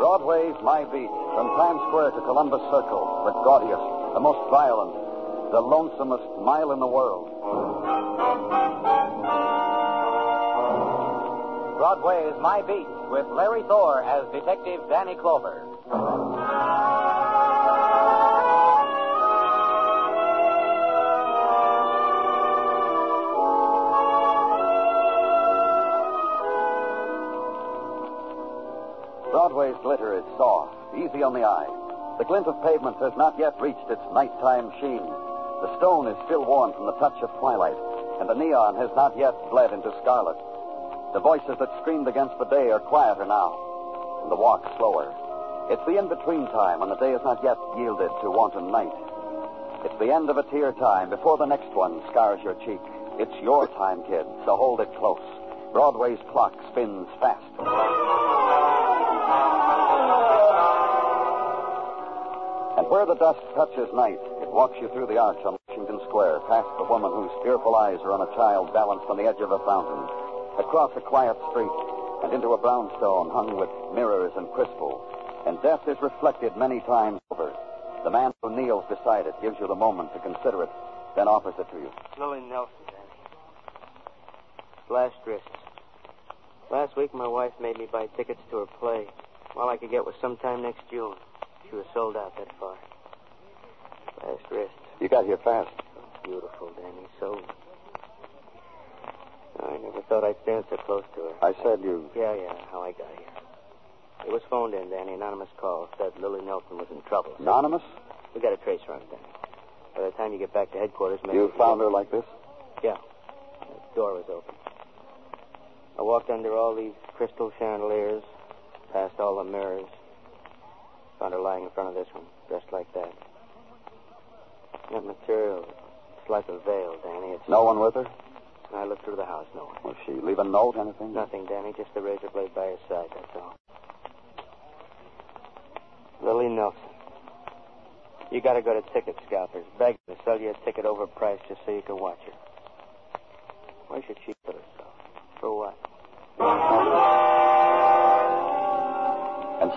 Broadway's My Beat, from Times Square to Columbus Circle, the gaudiest, the most violent, the lonesomest mile in the world. Broadway's My Beat with Larry Thor as Detective Danny Clover. Soft, easy on the eye. The glint of pavement has not yet reached its nighttime sheen. The stone is still warm from the touch of twilight, and the neon has not yet bled into scarlet. The voices that screamed against the day are quieter now, and the walk slower. It's the in-between time when the day has not yet yielded to wanton night. It's the end of a tear time before the next one scars your cheek. It's your time, kid, so hold it close. Broadway's clock spins fast. Where the dust touches night, it walks you through the arch on Washington Square, past the woman whose fearful eyes are on a child balanced on the edge of a fountain, across a quiet street, and into a brownstone hung with mirrors and crystal. And death is reflected many times over. The man who kneels beside it gives you the moment to consider it, then offers it to you. Lily Nelson, Danny. Last wrist. Last week, my wife made me buy tickets to her play. All I could get was sometime next June. She was sold out that far. Last wrist. You got here fast. Beautiful, Danny. So. I never thought I'd stand so close to her. I said you. Yeah, yeah, how I got here. It was phoned in, Danny. Anonymous call said Lily Nelson was in trouble. Anonymous? we got a trace run, Danny. By the time you get back to headquarters, maybe. You found her like this? Yeah. The door was open. I walked under all these crystal chandeliers, past all the mirrors. Found her lying in front of this one, dressed like that. That material, it's like a veil, Danny. It's No one with her? I looked through the house, no one. Was she leave a note, anything? Nothing, Danny, just the razor blade by her side, that's all. Lily Nelson. You gotta go to ticket scalpers, beg them to sell you a ticket overpriced just so you can watch her. Why should she kill herself?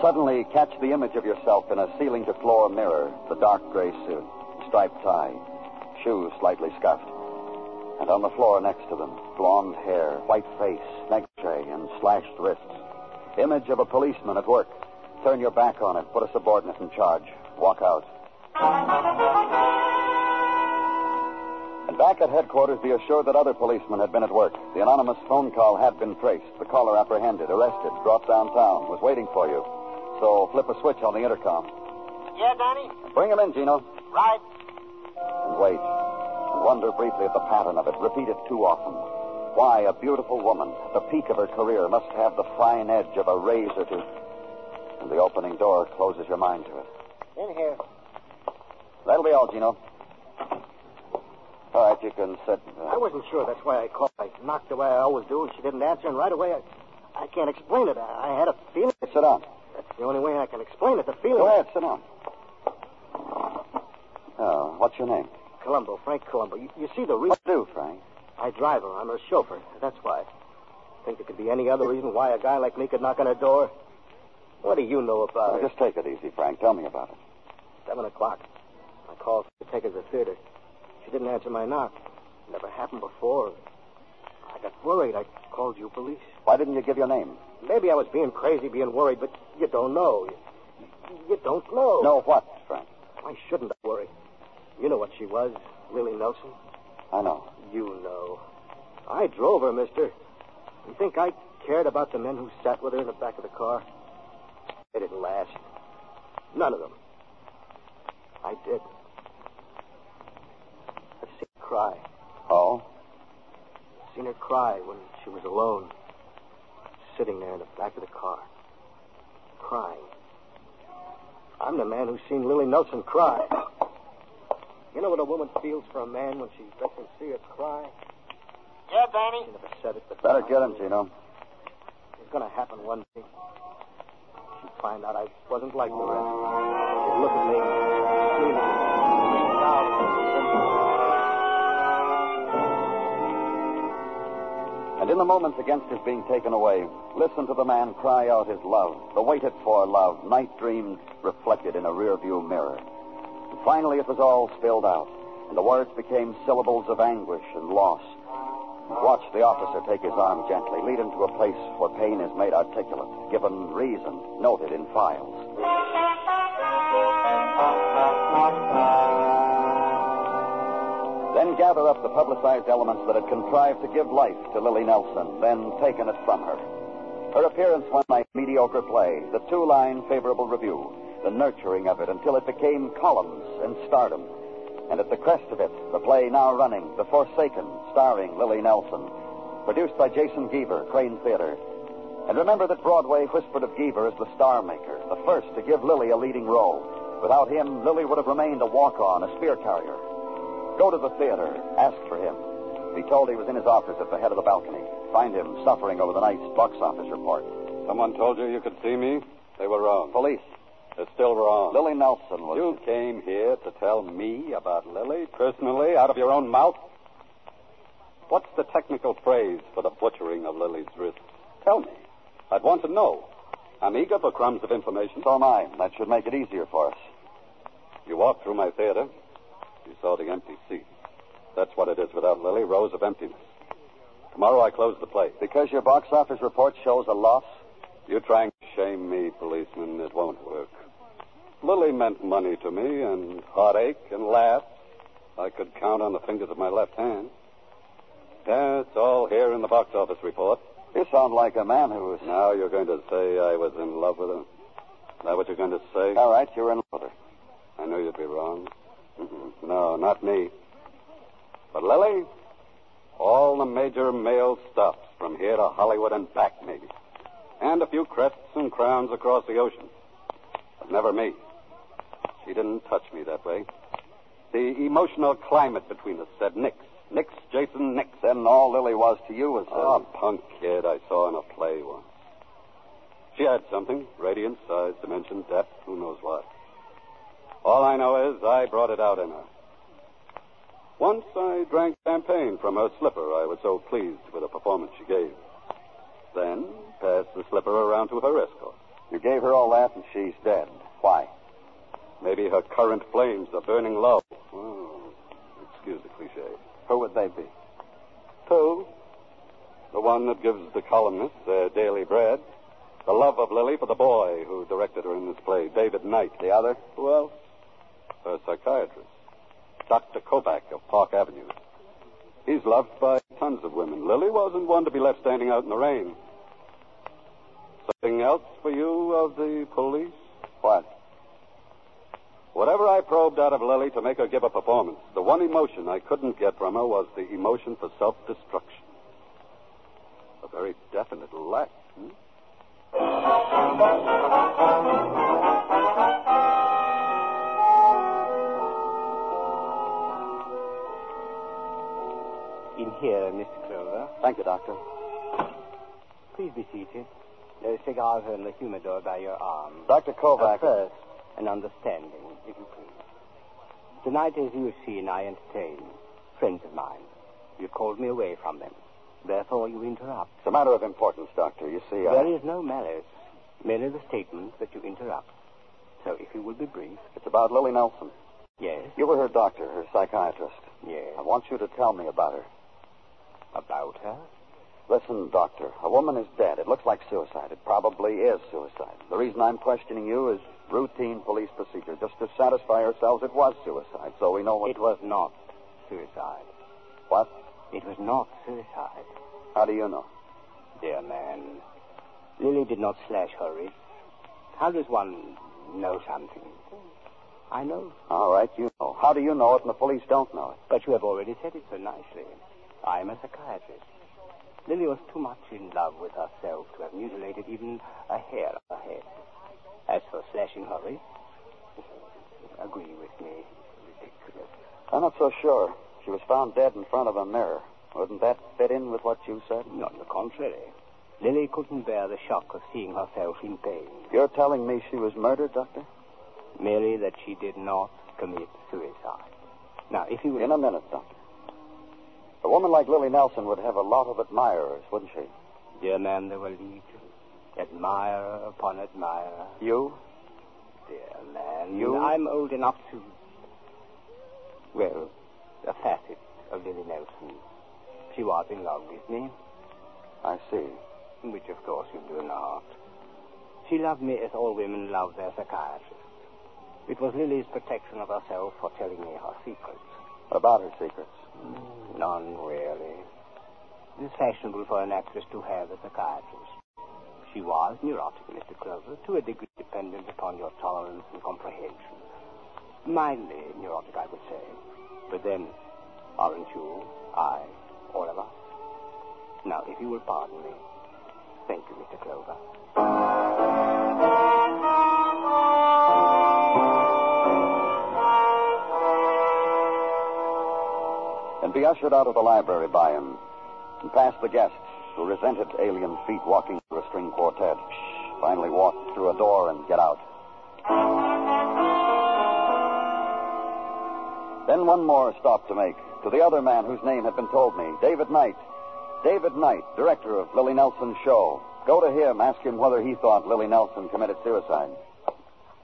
Suddenly catch the image of yourself in a ceiling to floor mirror, the dark gray suit, striped tie, shoes slightly scuffed. And on the floor next to them, blonde hair, white face, negligee, and slashed wrists. Image of a policeman at work. Turn your back on it, put a subordinate in charge, walk out. And back at headquarters, be assured that other policemen had been at work. The anonymous phone call had been traced. The caller apprehended, arrested, brought downtown, was waiting for you. So flip a switch on the intercom. Yeah, Danny? Bring him in, Gino. Right. And wait. And wonder briefly at the pattern of it. Repeat it too often. Why, a beautiful woman, at the peak of her career, must have the fine edge of a razor to. And the opening door closes your mind to it. In here. That'll be all, Gino. All right, you can sit. uh, I wasn't sure. That's why I called. I knocked the way I always do, and she didn't answer, and right away I. I can't explain it. I, I had a feeling. Sit down. The only way I can explain it. The feeling. Go ahead, sit down. Oh, what's your name? Columbo, Frank Columbo. You, you see the reason. What do, Frank? I drive her. I'm her chauffeur. That's why. Think there could be any other reason why a guy like me could knock on her door? What do you know about Well, her? just take it easy, Frank. Tell me about it. Seven o'clock. I called to take her to the theater. She didn't answer my knock. Never happened before. I got worried. I called you police. Why didn't you give your name? Maybe I was being crazy, being worried, but you don't know. You, you don't know. Know what, Frank? Why shouldn't I worry? You know what she was, Lily Nelson. I know. You know. I drove her, mister. You think I cared about the men who sat with her in the back of the car? They didn't last. None of them. I did. I've seen her cry. Oh? Seen her cry when she was alone. Sitting there in the back of the car. Crying. I'm the man who's seen Lily Nelson cry. You know what a woman feels for a man when she lets him see her cry? Yeah, Danny? She never said it, but Better get him, Gino. It's going to happen one day. She'd find out I wasn't like the rest. She'd look at me, see me, in the moments against his being taken away, listen to the man cry out his love, the waited for love, night dreamed, reflected in a rearview mirror. And finally, it was all spilled out, and the words became syllables of anguish and loss. Watch the officer take his arm gently, lead him to a place where pain is made articulate, given reason, noted in files. Then gather up the publicized elements that had contrived to give life to Lily Nelson, then taken it from her. Her appearance one night, mediocre play, the two line favorable review, the nurturing of it until it became columns and stardom. And at the crest of it, the play now running, The Forsaken, starring Lily Nelson, produced by Jason Geaver, Crane Theater. And remember that Broadway whispered of Geaver as the star maker, the first to give Lily a leading role. Without him, Lily would have remained a walk on, a spear carrier. Go to the theater, ask for him. Be told he was in his office at the head of the balcony. Find him suffering over the night's box office report. Someone told you you could see me? They were wrong. Police. They're still wrong. Lily Nelson was. You came here to tell me about Lily personally out of your own mouth? What's the technical phrase for the butchering of Lily's wrists? Tell me. I'd want to know. I'm eager for crumbs of information. So am I. That should make it easier for us. You walked through my theater. You saw the empty seats. That's what it is without Lily, rows of emptiness. Tomorrow I close the play. Because your box office report shows a loss? You're trying to shame me, policeman, it won't work. Lily meant money to me, and heartache and laughs I could count on the fingers of my left hand. Yeah, it's all here in the box office report. You sound like a man who is. Now you're going to say I was in love with her? Is that what you're going to say? All right, you're in love with her. I knew you'd be wrong. Mm-mm. No, not me. But Lily, all the major mail stops from here to Hollywood and back, maybe. And a few crests and crowns across the ocean. But never me. She didn't touch me that way. The emotional climate between us said Nix. Nix, Jason, Nix. And all Lily was to you was. Oh, a punk kid I saw in a play once. She had something radiance, size, dimension, depth, who knows what. All I know is I brought it out in her. Once I drank champagne from her slipper. I was so pleased with the performance she gave. Then passed the slipper around to her escort. You gave her all that and she's dead. Why? Maybe her current flames are burning low. Oh, excuse the cliche. Who would they be? Two. The one that gives the columnists their daily bread. The love of Lily for the boy who directed her in this play, David Knight. The other? Who else? Her psychiatrist, Dr. Kovac of Park Avenue. He's loved by tons of women. Lily wasn't one to be left standing out in the rain. Something else for you of the police? What? Whatever I probed out of Lily to make her give a performance, the one emotion I couldn't get from her was the emotion for self destruction. A very definite lack. Hmm? In here, Mr. Clover. Thank you, Doctor. Please be seated. Those cigars are in the humidor by your arm. Dr. Kovac. First, an understanding, if you please. Tonight, as you have seen, I entertain friends of mine. You called me away from them. Therefore, you interrupt. It's a matter of importance, Doctor. You see, I... There is no malice, merely the statement that you interrupt. So, if you will be brief. It's about Lily Nelson. Yes, You were her doctor, her psychiatrist. yes. I want you to tell me about her. About her? Listen, Doctor, a woman is dead. It looks like suicide. It probably is suicide. The reason I'm questioning you is routine police procedure, just to satisfy ourselves it was suicide, so we know what. It was not suicide. What? It was not suicide. How do you know? Dear man, Lily did not slash her wrist. How does one know something? I know, All right, you know. How do you know it and the police don't know it? but you have already said it so nicely. I am a psychiatrist. Lily was too much in love with herself to have mutilated even a hair of her head. As for slashing her wrist, agree with me. Ridiculous. I'm not so sure. She was found dead in front of a mirror. Wouldn't that fit in with what you said? No, on the contrary. Lily couldn't bear the shock of seeing herself in pain. You're telling me she was murdered, Doctor? Merely that she did not commit suicide. Now, if you will... In a minute, Doctor. A woman like Lily Nelson would have a lot of admirers, wouldn't she? Dear man, there were legion. Admirer upon admirer. You? Dear man, You? I'm old enough to. Well, a facet of Lily Nelson. She was in love with me, I see. which of course you do not. She loved me as all women love their psychiatrist. It was Lily's protection of herself for telling me her secrets. About her secrets? None really. It is fashionable for an actress to have a psychiatrist. She was neurotic, Mr. Clover, to a degree dependent upon your tolerance and comprehension. Mildly neurotic, I would say. But then, aren't you, I, all of us? Now, if you will pardon me. Thank you, Mr. Clover. And be ushered out of the library by him, and past the guests who resented alien feet walking through a string quartet. Finally walk through a door and get out. Then one more stop to make to the other man whose name had been told me, David Knight. David Knight, director of Lily Nelson's show. Go to him, ask him whether he thought Lily Nelson committed suicide.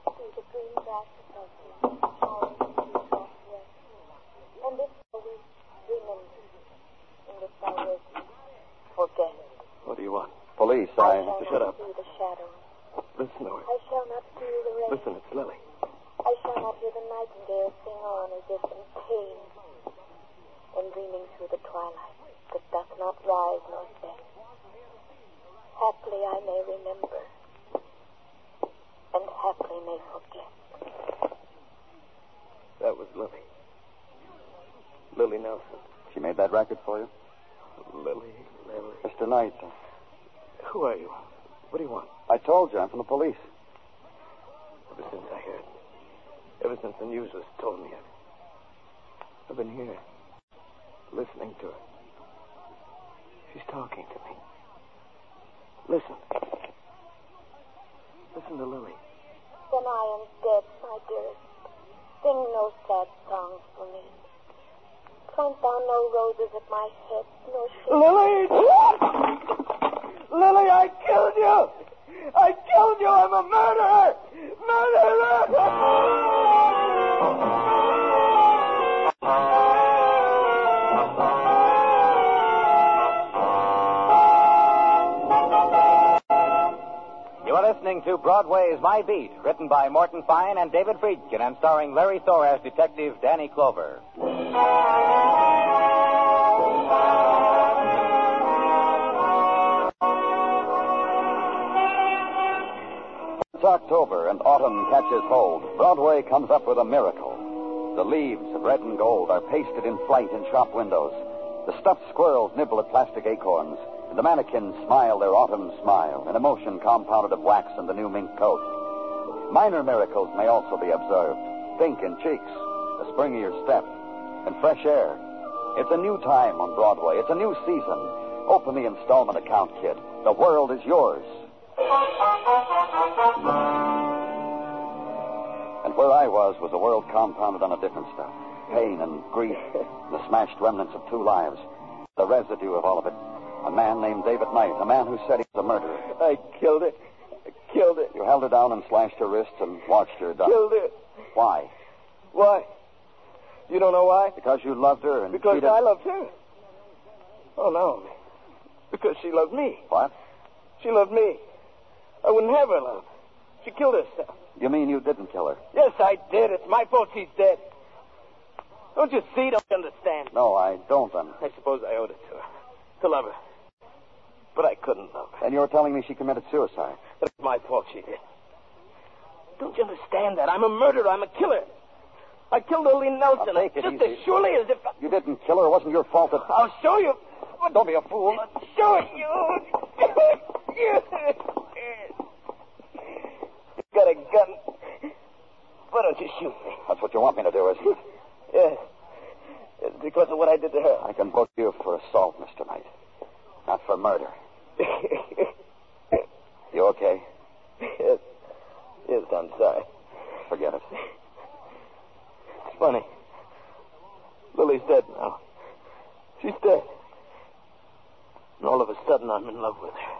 through the green grass of the towering treetops, yes. And this we remember in the silence, forget. What do you want? Police, I I. shall shut not up. see the shadows. Listen to her. I shall not feel the rain. Listen, it's Lily. I shall not hear the nightingale sing on as if in pain. And dreaming through the twilight that doth not rise nor set. Haply I may remember, and haply may forget. That was Lily. Lily Nelson. She made that record for you? Lily, Lily. Mr. Knight, Who are you? What do you want? I told you I'm from the police. Ever since I heard, ever since the news was told me, I've, I've been here, listening to her. She's talking to me. Listen. Listen to Lily. Then I am dead, my dearest. Sing no sad songs for me. Plant thou no roses at my head, nor shake Lily! Lily, I killed you! I killed you! I'm a murderer! murderer! You are listening to Broadway's My Beat, written by Morton Fine and David Friedkin, and starring Larry Thor as Detective Danny Clover. October and autumn catches hold. Broadway comes up with a miracle. The leaves of red and gold are pasted in flight in shop windows. The stuffed squirrels nibble at plastic acorns, and the mannequins smile their autumn smile, an emotion compounded of wax and the new mink coat. Minor miracles may also be observed. Pink in cheeks, a springier step, and fresh air. It's a new time on Broadway. It's a new season. Open the installment account, kid. The world is yours. And where I was was a world compounded on a different stuff. Pain and grief, the smashed remnants of two lives. The residue of all of it. A man named David Knight, a man who said he was a murderer. I killed it. I killed it. You held her down and slashed her wrists and watched her die. Killed it. Why? Why? You don't know why? Because you loved her and Because cheated... I loved her. Oh, no. Because she loved me. What? She loved me. I wouldn't have her love. She killed herself. You mean you didn't kill her? Yes, I did. It's my fault she's dead. Don't you see? Don't you understand? No, I don't. Then. I suppose I owed it to her. To love her. But I couldn't love her. And you're telling me she committed suicide? It's my fault she did. Don't you understand that? I'm a murderer. I'm a killer. I killed Lily Nelson. Now, take it just easy. as surely as if I... You didn't kill her. It wasn't your fault that... I'll show you. Don't be a fool. I'll show you. you got a gun. Why don't you shoot me? That's what you want me to do, isn't it? Yes. It's because of what I did to her. I can book you for assault, Mr. Knight. Not for murder. You okay? yes. Yes, I'm sorry. Forget it. Funny. Lily's dead now. She's dead. And all of a sudden, I'm in love with her.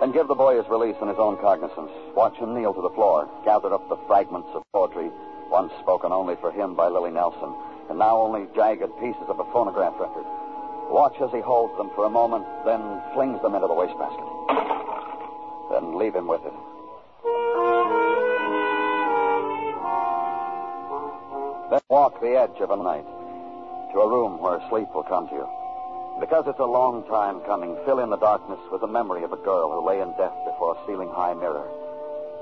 Then give the boy his release and his own cognizance. Watch him kneel to the floor, gather up the fragments of poetry once spoken only for him by Lily Nelson, and now only jagged pieces of a phonograph record. Watch as he holds them for a moment, then flings them into the wastebasket. Then leave him with it. Walk the edge of a night to a room where sleep will come to you. Because it's a long time coming, fill in the darkness with the memory of a girl who lay in death before a ceiling high mirror.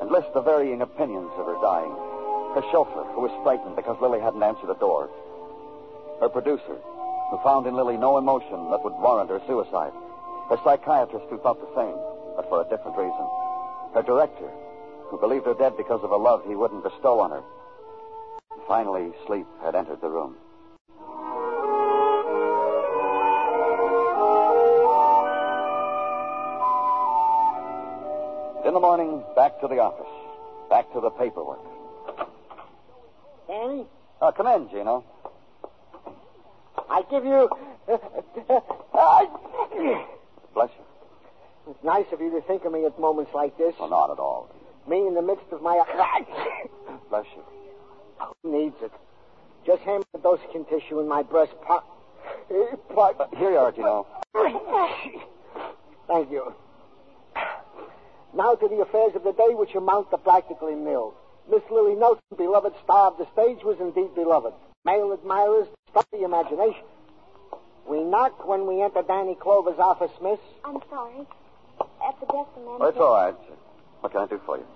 And list the varying opinions of her dying. Her chauffeur, who was frightened because Lily hadn't answered the door. Her producer, who found in Lily no emotion that would warrant her suicide. Her psychiatrist, who thought the same, but for a different reason. Her director, who believed her dead because of a love he wouldn't bestow on her. Finally, sleep had entered the room. In the morning, back to the office. Back to the paperwork. Danny, Oh, come in, Gino. I give you. Bless you. It's nice of you to think of me at moments like this. Well, not at all. Me in the midst of my. Bless you. Who needs it? Just hand me the dosing tissue in my breast po- pocket. Here you are, Gino. Thank you. Now to the affairs of the day which amount to practically nil. Miss Lily Nelson, beloved star of the stage, was indeed beloved. Male admirers stop the imagination. We knock when we enter Danny Clover's office, miss. I'm sorry. At the desk, the man. Well, it's all right. What can I do for you?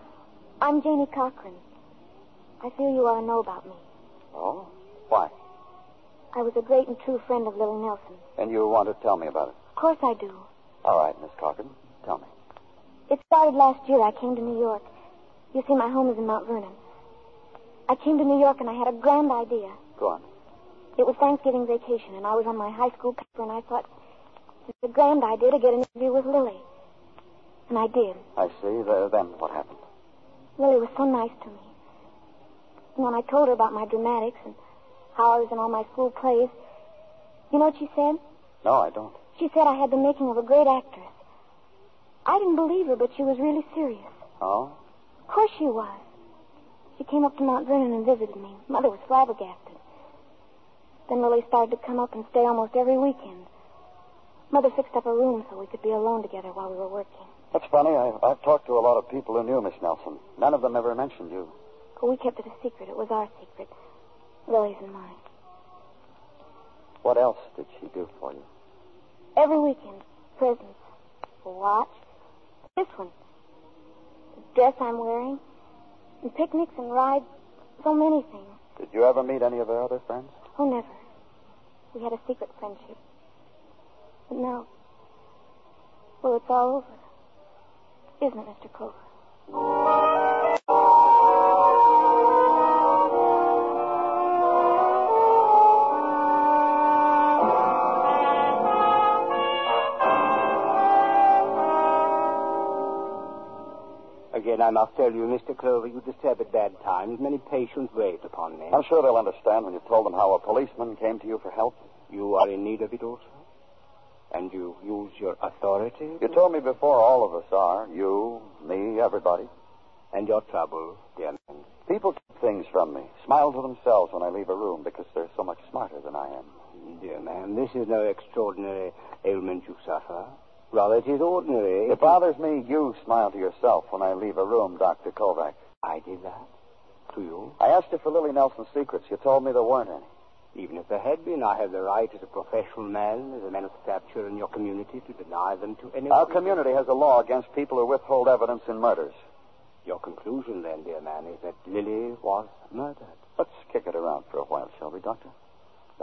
I'm Janie Cochran. I feel you ought to know about me. Oh? Why? I was a great and true friend of Lily Nelson. And you want to tell me about it? Of course I do. All right, Miss Cochran. Tell me. It started last year. I came to New York. You see, my home is in Mount Vernon. I came to New York and I had a grand idea. Go on. It was Thanksgiving vacation, and I was on my high school paper, and I thought it's a grand idea to get an interview with Lily. And I did. I see. Then what happened? Lily was so nice to me. And when I told her about my dramatics and how I was in all my school plays, you know what she said? No, I don't. She said I had the making of a great actress. I didn't believe her, but she was really serious. Oh? Of course she was. She came up to Mount Vernon and visited me. Mother was flabbergasted. Then Lily started to come up and stay almost every weekend. Mother fixed up a room so we could be alone together while we were working. That's funny. I, I've talked to a lot of people who knew Miss Nelson. None of them ever mentioned you. But we kept it a secret. It was our secret. Lily's and mine. What else did she do for you? Every weekend, presents. A watch. This one. The dress I'm wearing. And picnics and rides. So many things. Did you ever meet any of her other friends? Oh, never. We had a secret friendship. But now, well, it's all over. Isn't it, Mr. Clover? I must tell you, Mr. Clover, you disturb at bad times. Many patients wait upon me. I'm sure they'll understand when you told them how a policeman came to you for help. You are in need of it also? And you use your authority? You told me before all of us are. You, me, everybody. And your trouble, dear man. People keep things from me. Smile to themselves when I leave a room because they're so much smarter than I am. Dear man, this is no extraordinary ailment you suffer. Rather, it is ordinary. It bothers me you smile to yourself when I leave a room, Dr. Kovac. I did that? To you? I asked you for Lily Nelson's secrets. You told me there weren't any. Even if there had been, I have the right as a professional man, as a man of stature in your community, to deny them to anyone. Our community has a law against people who withhold evidence in murders. Your conclusion, then, dear man, is that Lily was murdered. Let's kick it around for a while, shall we, Doctor?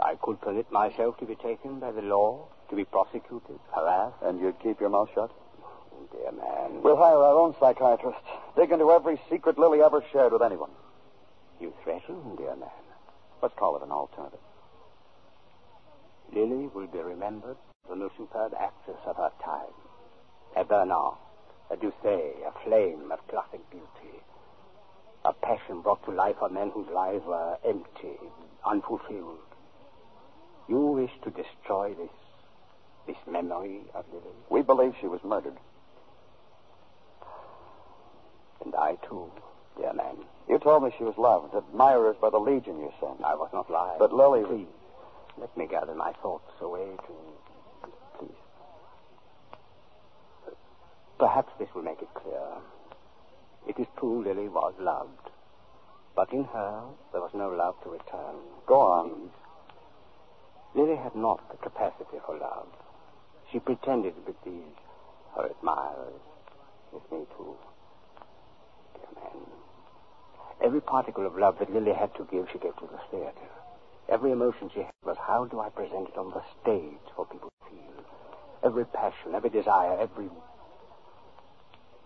I could permit myself to be taken by the law, to be prosecuted, harassed. And you'd keep your mouth shut? Oh, Dear man. We'll hire our own psychiatrist. Dig into every secret Lily ever shared with anyone. You threaten, dear man. Let's call it an alternative. Lily will be remembered as the superb actress of her time. A Bernhardt, a Duse, a flame of classic beauty. A passion brought to life for men whose lives were empty, unfulfilled. You wish to destroy this, this memory of Lily? We believe she was murdered. And I too, dear man. You told me she was loved, admirers by the Legion, you said. I was not lying. But Lily... Please, let me gather my thoughts away to... Please. Perhaps this will make it clear. It is true Lily was loved. But in her, there was no love to return. Go on. Lily had not the capacity for love. She pretended with these, her admirers, with me too. Dear man, every particle of love that Lily had to give, she gave to the theater. Every emotion she had was, how do I present it on the stage for people to feel? Every passion, every desire, every...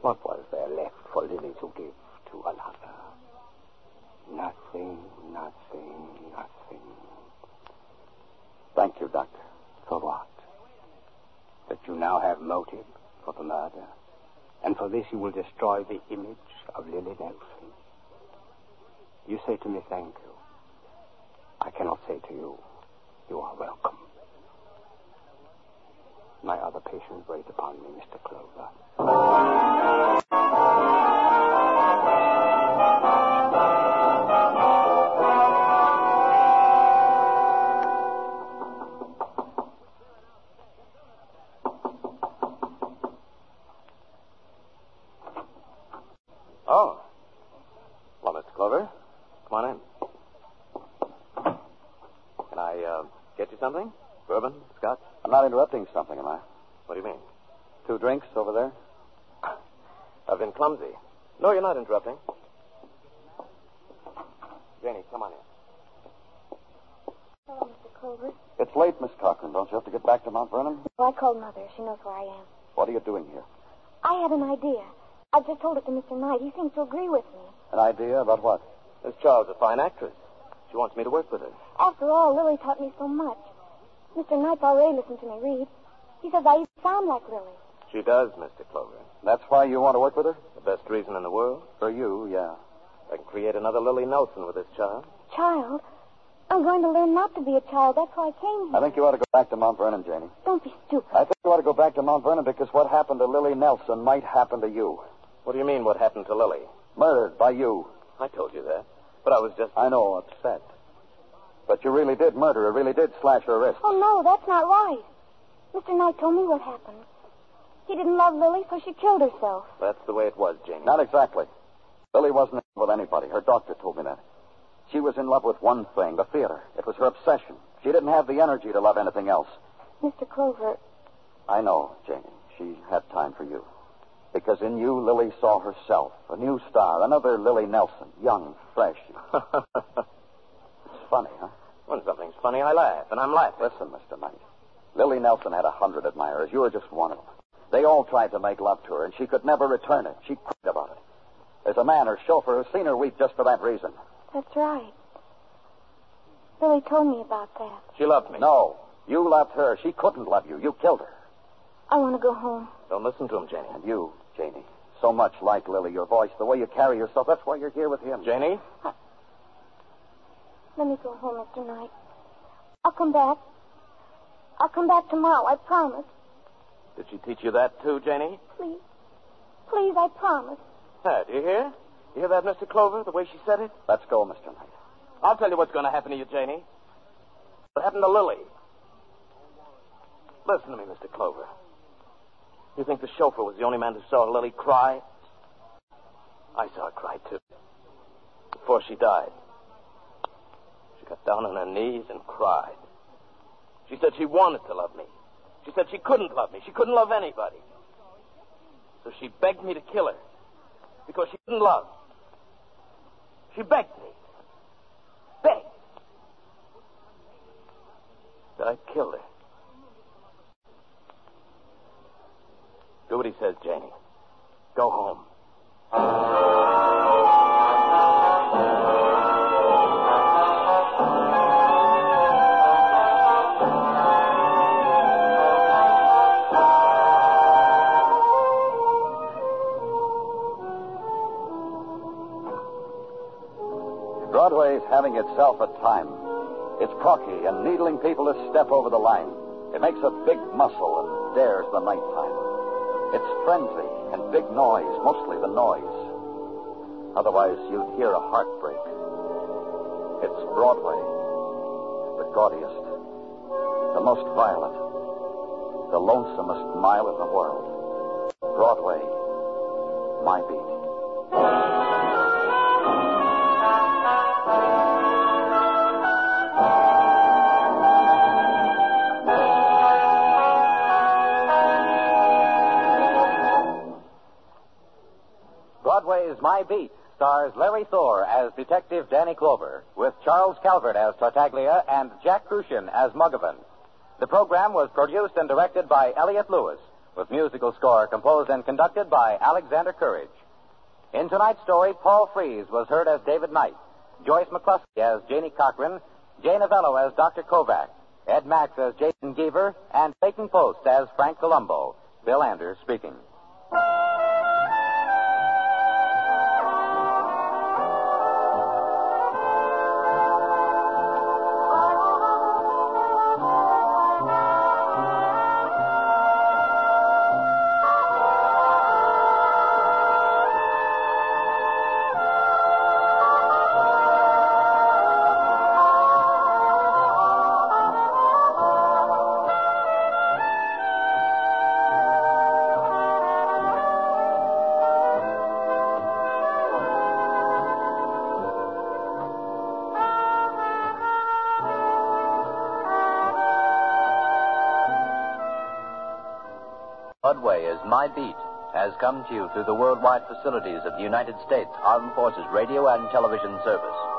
What was there left for Lily to give to another? Nothing, nothing, nothing. Thank you, Doctor. You now have motive for the murder. And for this you will destroy the image of Lily Nelson. You say to me, thank you. I cannot say to you, you are welcome. My other patients wait upon me, Mr. Clover. Drinks over there? I've been clumsy. No, you're not interrupting. Janie, come on in. Hello, Mr. Clover. It's late, Miss Cochran. Don't you have to get back to Mount Vernon? Well, I called Mother. She knows where I am. What are you doing here? I had an idea. I've just told it to Mr. Knight. He seems to agree with me. An idea about what? Miss Charles is a fine actress. She wants me to work with her. After all, Lily taught me so much. Mr. Knight's already listened to me read. He says I even sound like Lily. She does, Mr. Clover. That's why you want to work with her? The best reason in the world. For you, yeah. I can create another Lily Nelson with this child. Child? I'm going to learn not to be a child. That's why I came here. I think you ought to go back to Mount Vernon, Janie. Don't be stupid. I think you ought to go back to Mount Vernon because what happened to Lily Nelson might happen to you. What do you mean, what happened to Lily? Murdered by you. I told you that. But I was just. I know, upset. But you really did murder her, really did slash her wrist. Oh, no, that's not right. Mr. Knight told me what happened. He didn't love Lily, so she killed herself. That's the way it was, Janie. Not exactly. Lily wasn't in love with anybody. Her doctor told me that. She was in love with one thing, the theater. It was her obsession. She didn't have the energy to love anything else. Mr. Clover, I know, Janie. She had time for you. Because in you, Lily saw herself, a new star, another Lily Nelson, young, fresh. it's funny, huh? when something's funny, I laugh, and I'm laughing. Listen, Mr. Knight. Lily Nelson had a hundred admirers. You were just one of them. They all tried to make love to her, and she could never return it. She cried about it. There's a man, her chauffeur, who's seen her weep just for that reason. that's right. Lily told me about that. She loved me. No, you loved her. She couldn't love you. You killed her. I want to go home. Don't listen to him, Janie. And you, Janie, so much like Lily, your voice, the way you carry yourself, that's why you're here with him. Janie? Let me go home, Mr. Knight. I'll come back. I'll come back tomorrow, I promise. Did she teach you that too, Janie? Please. Please, I promise. Hey, do you hear? You hear that, Mr. Clover, the way she said it? Let's go, Mr. Knight. I'll tell you what's going to happen to you, Janie. What happened to Lily? Listen to me, Mr. Clover. You think the chauffeur was the only man who saw Lily cry? I saw her cry, too. Before she died. She got down on her knees and cried. She said she wanted to love me. She said she couldn't love me. She couldn't love anybody. So she begged me to kill her. Because she couldn't love. She begged me. Begged. That I killed her. Do what he says, Janie. Go home. Itself a time. It's cocky and needling people to step over the line. It makes a big muscle and dares the nighttime. It's frenzy and big noise, mostly the noise. Otherwise, you'd hear a heartbreak. It's Broadway, the gaudiest, the most violent, the lonesomest mile in the world. Broadway, my beat. Broadway's My Beat stars Larry Thor as Detective Danny Clover, with Charles Calvert as Tartaglia and Jack Kruschen as Muggavan. The program was produced and directed by Elliott Lewis, with musical score composed and conducted by Alexander Courage. In tonight's story, Paul Frees was heard as David Knight, Joyce McCluskey as Janie Cochran, Jay Novello as Dr. Kovac, Ed Max as Jason Geever, and Clayton Post as Frank Colombo. Bill Anders speaking. My Beat has come to you through the worldwide facilities of the United States Armed Forces Radio and Television Service.